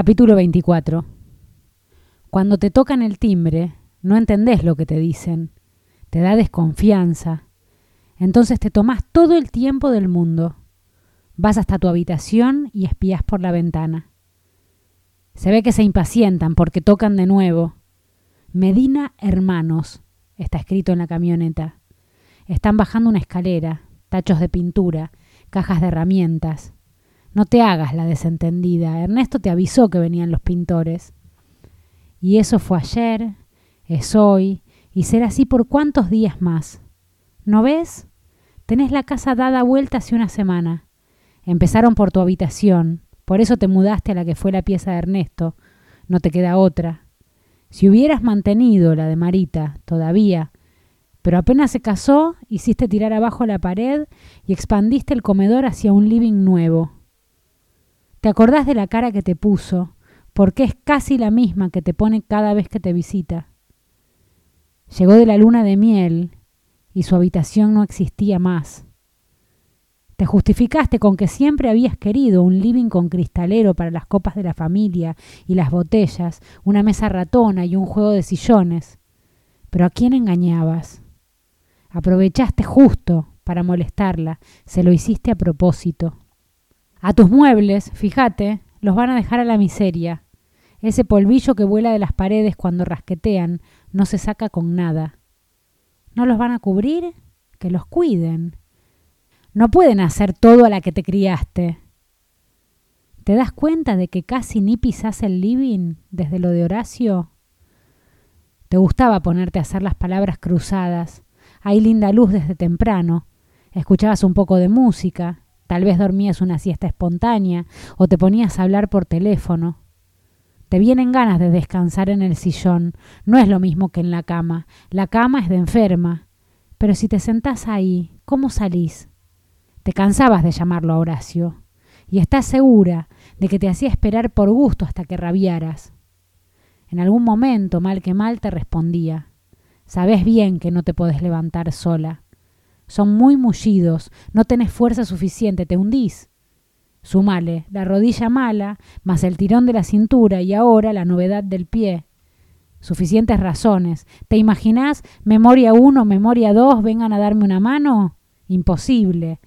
Capítulo 24. Cuando te tocan el timbre, no entendés lo que te dicen, te da desconfianza. Entonces te tomás todo el tiempo del mundo. Vas hasta tu habitación y espías por la ventana. Se ve que se impacientan porque tocan de nuevo. Medina Hermanos, está escrito en la camioneta. Están bajando una escalera, tachos de pintura, cajas de herramientas. No te hagas la desentendida. Ernesto te avisó que venían los pintores. Y eso fue ayer, es hoy, y será así por cuántos días más. ¿No ves? Tenés la casa dada vuelta hace una semana. Empezaron por tu habitación, por eso te mudaste a la que fue la pieza de Ernesto. No te queda otra. Si hubieras mantenido la de Marita, todavía, pero apenas se casó, hiciste tirar abajo la pared y expandiste el comedor hacia un living nuevo. ¿Te acordás de la cara que te puso? Porque es casi la misma que te pone cada vez que te visita. Llegó de la luna de miel y su habitación no existía más. Te justificaste con que siempre habías querido un living con cristalero para las copas de la familia y las botellas, una mesa ratona y un juego de sillones. Pero ¿a quién engañabas? Aprovechaste justo para molestarla, se lo hiciste a propósito. A tus muebles, fíjate, los van a dejar a la miseria. Ese polvillo que vuela de las paredes cuando rasquetean no se saca con nada. ¿No los van a cubrir? Que los cuiden. No pueden hacer todo a la que te criaste. ¿Te das cuenta de que casi ni pisás el living desde lo de Horacio? Te gustaba ponerte a hacer las palabras cruzadas. Hay linda luz desde temprano. Escuchabas un poco de música, Tal vez dormías una siesta espontánea o te ponías a hablar por teléfono. Te vienen ganas de descansar en el sillón. No es lo mismo que en la cama. La cama es de enferma. Pero si te sentás ahí, ¿cómo salís? Te cansabas de llamarlo a Horacio. Y estás segura de que te hacía esperar por gusto hasta que rabiaras. En algún momento, mal que mal, te respondía. Sabes bien que no te podés levantar sola. Son muy mullidos, no tenés fuerza suficiente, te hundís. Sumale la rodilla mala, más el tirón de la cintura y ahora la novedad del pie. Suficientes razones. ¿Te imaginás memoria uno, memoria dos, vengan a darme una mano? Imposible.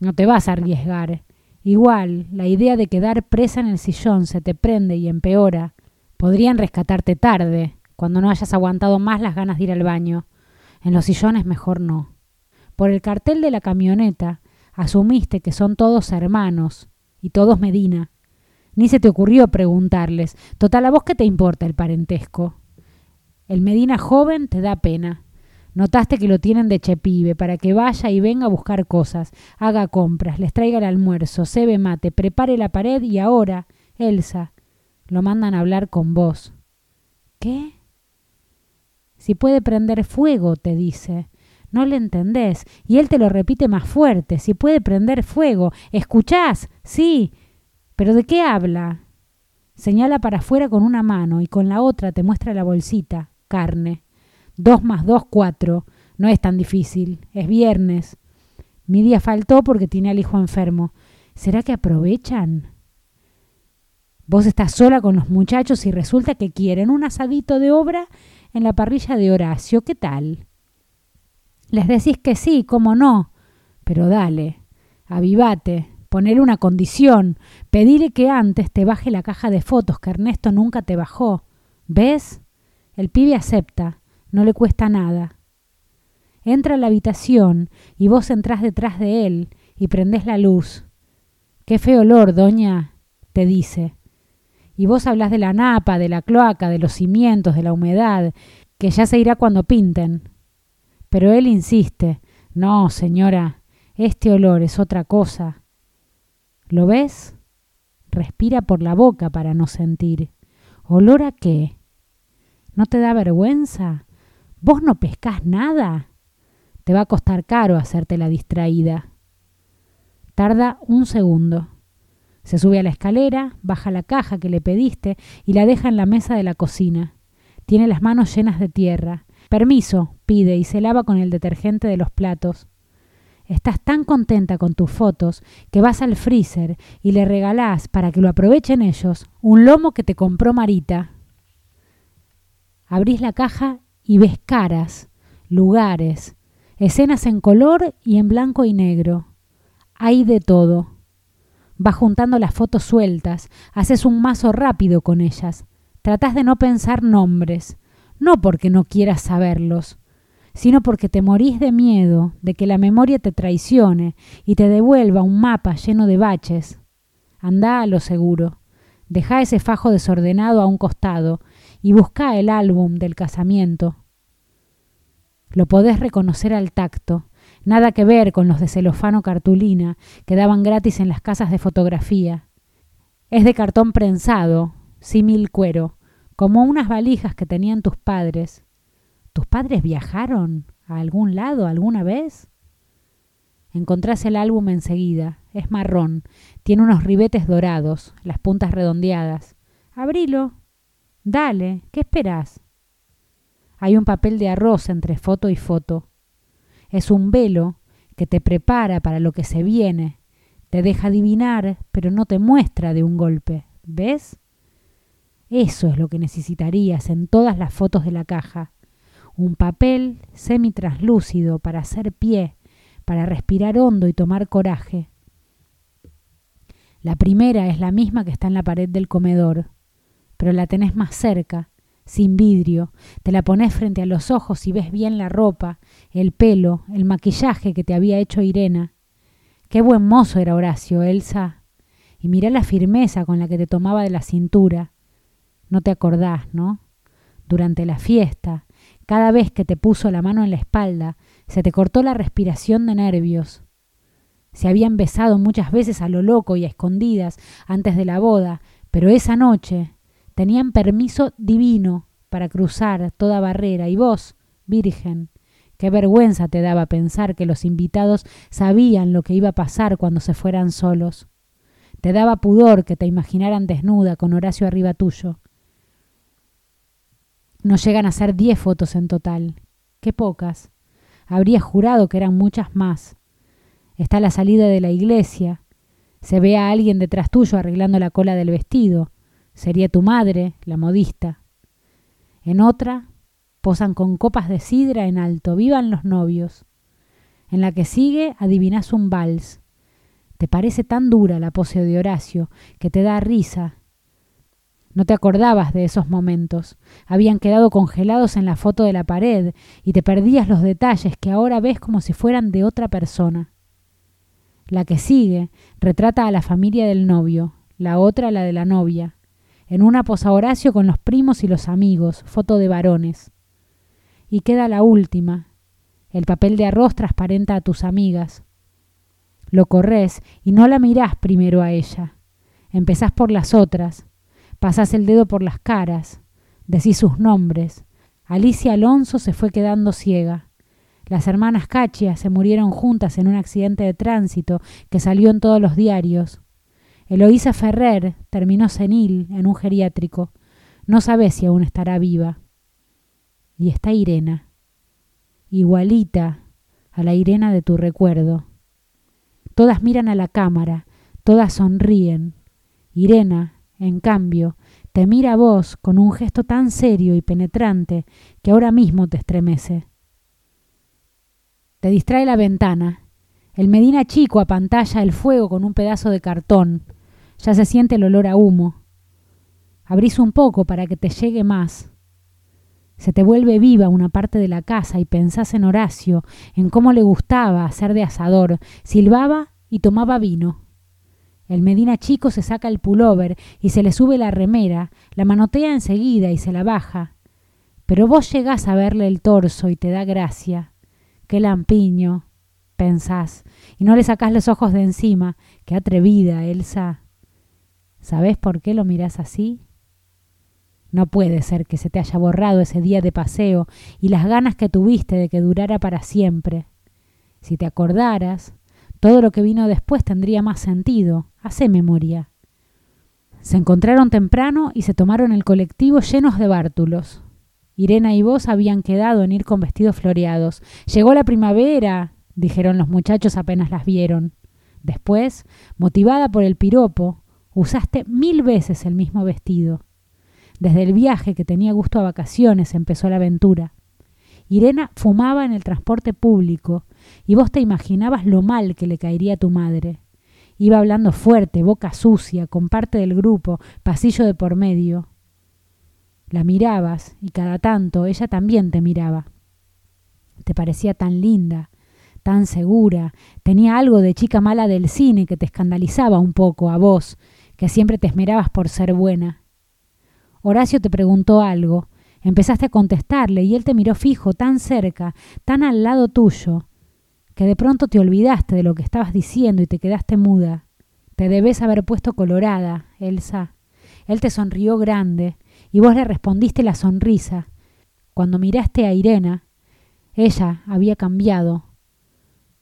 No te vas a arriesgar. Igual, la idea de quedar presa en el sillón se te prende y empeora. Podrían rescatarte tarde, cuando no hayas aguantado más las ganas de ir al baño. En los sillones mejor no. Por el cartel de la camioneta asumiste que son todos hermanos y todos Medina. Ni se te ocurrió preguntarles, total, ¿a vos qué te importa el parentesco? El Medina joven te da pena. Notaste que lo tienen de chepibe para que vaya y venga a buscar cosas, haga compras, les traiga el almuerzo, sebe mate, prepare la pared y ahora, Elsa, lo mandan a hablar con vos. ¿Qué? Si puede prender fuego, te dice. No le entendés. Y él te lo repite más fuerte. Si puede prender fuego. ¿Escuchás? Sí. ¿Pero de qué habla? Señala para afuera con una mano y con la otra te muestra la bolsita. Carne. Dos más dos, cuatro. No es tan difícil. Es viernes. Mi día faltó porque tiene al hijo enfermo. ¿Será que aprovechan? Vos estás sola con los muchachos y resulta que quieren un asadito de obra en la parrilla de Horacio. ¿Qué tal? Les decís que sí, cómo no. Pero dale, avivate, ponele una condición, pedile que antes te baje la caja de fotos que Ernesto nunca te bajó. ¿Ves? El pibe acepta, no le cuesta nada. Entra a la habitación y vos entrás detrás de él y prendés la luz. Qué feo olor, doña, te dice. Y vos hablas de la napa, de la cloaca, de los cimientos, de la humedad, que ya se irá cuando pinten. Pero él insiste, no, señora, este olor es otra cosa. ¿Lo ves? Respira por la boca para no sentir. ¿Olor a qué? ¿No te da vergüenza? ¿Vos no pescás nada? Te va a costar caro hacerte la distraída. Tarda un segundo. Se sube a la escalera, baja la caja que le pediste y la deja en la mesa de la cocina. Tiene las manos llenas de tierra. Permiso, pide y se lava con el detergente de los platos. Estás tan contenta con tus fotos que vas al freezer y le regalás, para que lo aprovechen ellos, un lomo que te compró Marita. Abrís la caja y ves caras, lugares, escenas en color y en blanco y negro. Hay de todo. Vas juntando las fotos sueltas, haces un mazo rápido con ellas. Tratás de no pensar nombres, no porque no quieras saberlos, sino porque te morís de miedo de que la memoria te traicione y te devuelva un mapa lleno de baches. Andá a lo seguro, deja ese fajo desordenado a un costado y busca el álbum del casamiento. Lo podés reconocer al tacto, nada que ver con los de celofano cartulina que daban gratis en las casas de fotografía. Es de cartón prensado, símil cuero, como unas valijas que tenían tus padres, ¿Tus padres viajaron a algún lado alguna vez? Encontrás el álbum enseguida. Es marrón. Tiene unos ribetes dorados, las puntas redondeadas. Abrilo. Dale. ¿Qué esperás? Hay un papel de arroz entre foto y foto. Es un velo que te prepara para lo que se viene. Te deja adivinar, pero no te muestra de un golpe. ¿Ves? Eso es lo que necesitarías en todas las fotos de la caja un papel semi-translúcido para hacer pie, para respirar hondo y tomar coraje. La primera es la misma que está en la pared del comedor, pero la tenés más cerca, sin vidrio, te la pones frente a los ojos y ves bien la ropa, el pelo, el maquillaje que te había hecho Irena. Qué buen mozo era Horacio, Elsa. Y mirá la firmeza con la que te tomaba de la cintura. No te acordás, ¿no? Durante la fiesta, cada vez que te puso la mano en la espalda, se te cortó la respiración de nervios. Se habían besado muchas veces a lo loco y a escondidas antes de la boda, pero esa noche tenían permiso divino para cruzar toda barrera y vos, virgen, qué vergüenza te daba pensar que los invitados sabían lo que iba a pasar cuando se fueran solos. Te daba pudor que te imaginaran desnuda con Horacio arriba tuyo. No llegan a ser diez fotos en total. Qué pocas. Habría jurado que eran muchas más. Está la salida de la iglesia. Se ve a alguien detrás tuyo arreglando la cola del vestido. Sería tu madre, la modista. En otra, posan con copas de sidra en alto. Vivan los novios. En la que sigue, adivinas un vals. Te parece tan dura la pose de Horacio que te da risa no te acordabas de esos momentos. Habían quedado congelados en la foto de la pared y te perdías los detalles que ahora ves como si fueran de otra persona. La que sigue retrata a la familia del novio, la otra la de la novia. En una posa Horacio con los primos y los amigos, foto de varones. Y queda la última. El papel de arroz transparenta a tus amigas. Lo corres y no la mirás primero a ella. Empezás por las otras, Pasás el dedo por las caras, decís sus nombres. Alicia Alonso se fue quedando ciega. Las hermanas Cachia se murieron juntas en un accidente de tránsito que salió en todos los diarios. Eloísa Ferrer terminó senil en un geriátrico. No sabes si aún estará viva. Y está Irena, igualita a la Irena de tu recuerdo. Todas miran a la cámara, todas sonríen. Irena en cambio, te mira a vos con un gesto tan serio y penetrante que ahora mismo te estremece. Te distrae la ventana. El Medina chico apantalla el fuego con un pedazo de cartón. Ya se siente el olor a humo. Abrís un poco para que te llegue más. Se te vuelve viva una parte de la casa y pensás en Horacio, en cómo le gustaba hacer de asador, silbaba y tomaba vino. El Medina chico se saca el pullover y se le sube la remera, la manotea enseguida y se la baja. Pero vos llegás a verle el torso y te da gracia. Qué lampiño, pensás, y no le sacás los ojos de encima. Qué atrevida, Elsa. ¿Sabés por qué lo mirás así? No puede ser que se te haya borrado ese día de paseo y las ganas que tuviste de que durara para siempre. Si te acordaras, todo lo que vino después tendría más sentido. Hace memoria. Se encontraron temprano y se tomaron el colectivo llenos de bártulos. Irena y vos habían quedado en ir con vestidos floreados. Llegó la primavera, dijeron los muchachos apenas las vieron. Después, motivada por el piropo, usaste mil veces el mismo vestido. Desde el viaje que tenía gusto a vacaciones empezó la aventura. Irena fumaba en el transporte público y vos te imaginabas lo mal que le caería a tu madre. Iba hablando fuerte, boca sucia, con parte del grupo, pasillo de por medio. La mirabas y cada tanto ella también te miraba. Te parecía tan linda, tan segura, tenía algo de chica mala del cine que te escandalizaba un poco a vos, que siempre te esmerabas por ser buena. Horacio te preguntó algo, empezaste a contestarle y él te miró fijo, tan cerca, tan al lado tuyo, que de pronto te olvidaste de lo que estabas diciendo y te quedaste muda. Te debes haber puesto colorada, Elsa. Él te sonrió grande y vos le respondiste la sonrisa. Cuando miraste a Irena, ella había cambiado.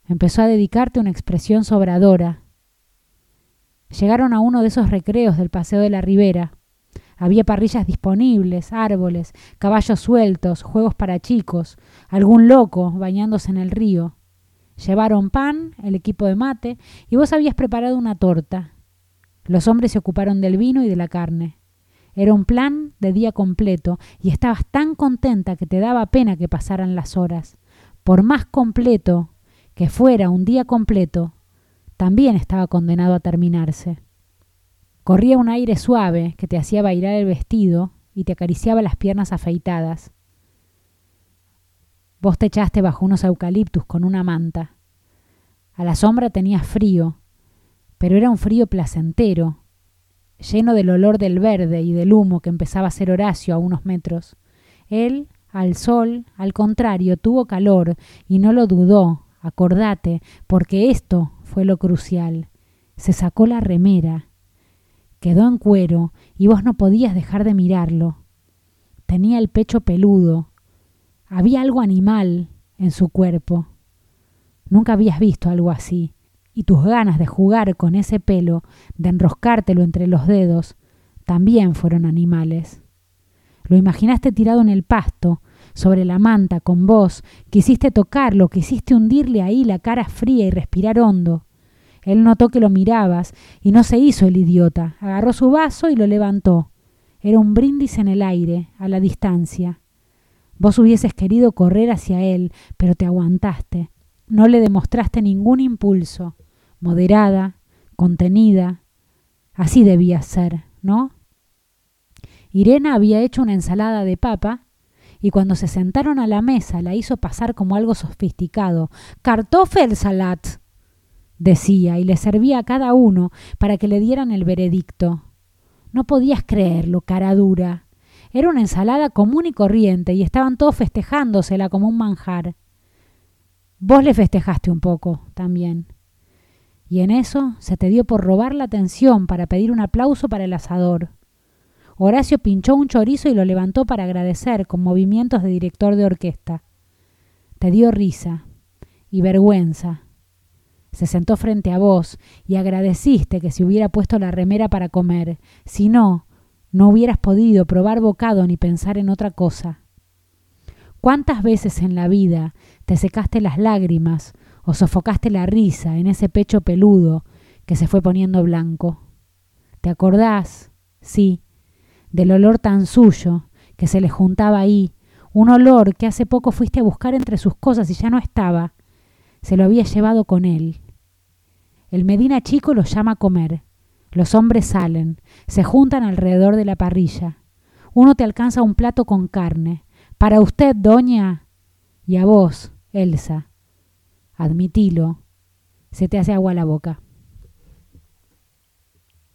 Empezó a dedicarte una expresión sobradora. Llegaron a uno de esos recreos del Paseo de la Ribera. Había parrillas disponibles, árboles, caballos sueltos, juegos para chicos, algún loco bañándose en el río. Llevaron pan, el equipo de mate, y vos habías preparado una torta. Los hombres se ocuparon del vino y de la carne. Era un plan de día completo, y estabas tan contenta que te daba pena que pasaran las horas. Por más completo que fuera un día completo, también estaba condenado a terminarse. Corría un aire suave que te hacía bailar el vestido y te acariciaba las piernas afeitadas. Vos te echaste bajo unos eucaliptus con una manta. A la sombra tenías frío, pero era un frío placentero, lleno del olor del verde y del humo que empezaba a ser Horacio a unos metros. Él, al sol, al contrario, tuvo calor y no lo dudó, acordate, porque esto fue lo crucial. Se sacó la remera Quedó en cuero y vos no podías dejar de mirarlo. Tenía el pecho peludo. Había algo animal en su cuerpo. Nunca habías visto algo así, y tus ganas de jugar con ese pelo, de enroscártelo entre los dedos, también fueron animales. Lo imaginaste tirado en el pasto, sobre la manta, con vos, quisiste tocarlo, quisiste hundirle ahí la cara fría y respirar hondo. Él notó que lo mirabas y no se hizo el idiota. Agarró su vaso y lo levantó. Era un brindis en el aire, a la distancia. Vos hubieses querido correr hacia él, pero te aguantaste. No le demostraste ningún impulso. Moderada, contenida. Así debía ser, ¿no? Irena había hecho una ensalada de papa y cuando se sentaron a la mesa la hizo pasar como algo sofisticado. Kartoffelsalat, decía, y le servía a cada uno para que le dieran el veredicto. No podías creerlo, cara dura. Era una ensalada común y corriente, y estaban todos festejándosela como un manjar. Vos le festejaste un poco, también. Y en eso se te dio por robar la atención para pedir un aplauso para el asador. Horacio pinchó un chorizo y lo levantó para agradecer con movimientos de director de orquesta. Te dio risa y vergüenza se sentó frente a vos y agradeciste que se hubiera puesto la remera para comer. Si no, no hubieras podido probar bocado ni pensar en otra cosa. ¿Cuántas veces en la vida te secaste las lágrimas o sofocaste la risa en ese pecho peludo que se fue poniendo blanco? ¿Te acordás? Sí, del olor tan suyo que se le juntaba ahí, un olor que hace poco fuiste a buscar entre sus cosas y ya no estaba. Se lo había llevado con él. El Medina Chico los llama a comer. Los hombres salen, se juntan alrededor de la parrilla. Uno te alcanza un plato con carne. Para usted, doña. Y a vos, Elsa. Admitilo. Se te hace agua la boca.